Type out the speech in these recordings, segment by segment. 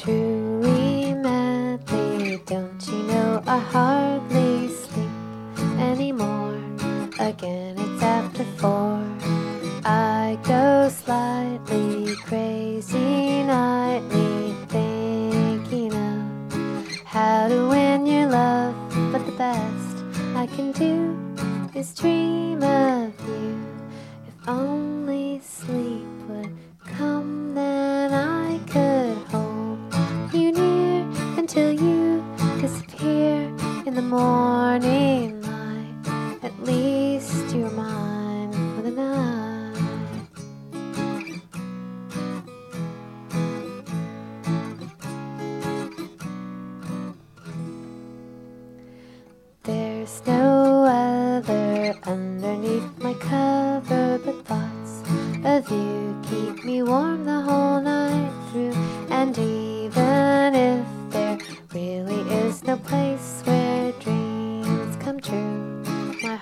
truly madly. Don't you know I hardly sleep anymore? Again, it's after four. I go slightly crazy nightly, thinking of how to win your love. But the best I can do is dream of until you disappear in the morning light. At least you're mine for the night. There's no other underneath my cover but thoughts of you keep me warm the whole night through. And even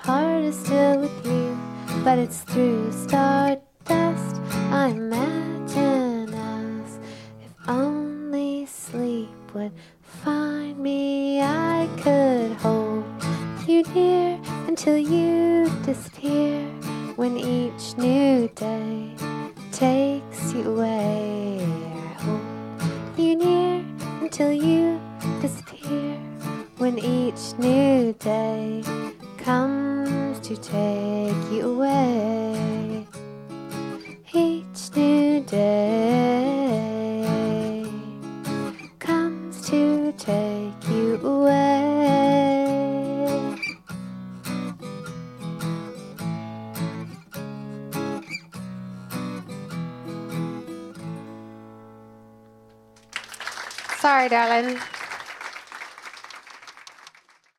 heart is still with you, but it's through stardust I imagine us. If only sleep would find me, I could hold you near until you disappear when each new day takes you away. I hold you near until you disappear when each new day comes to take you away. Each new day comes to take you away. Sorry, darling.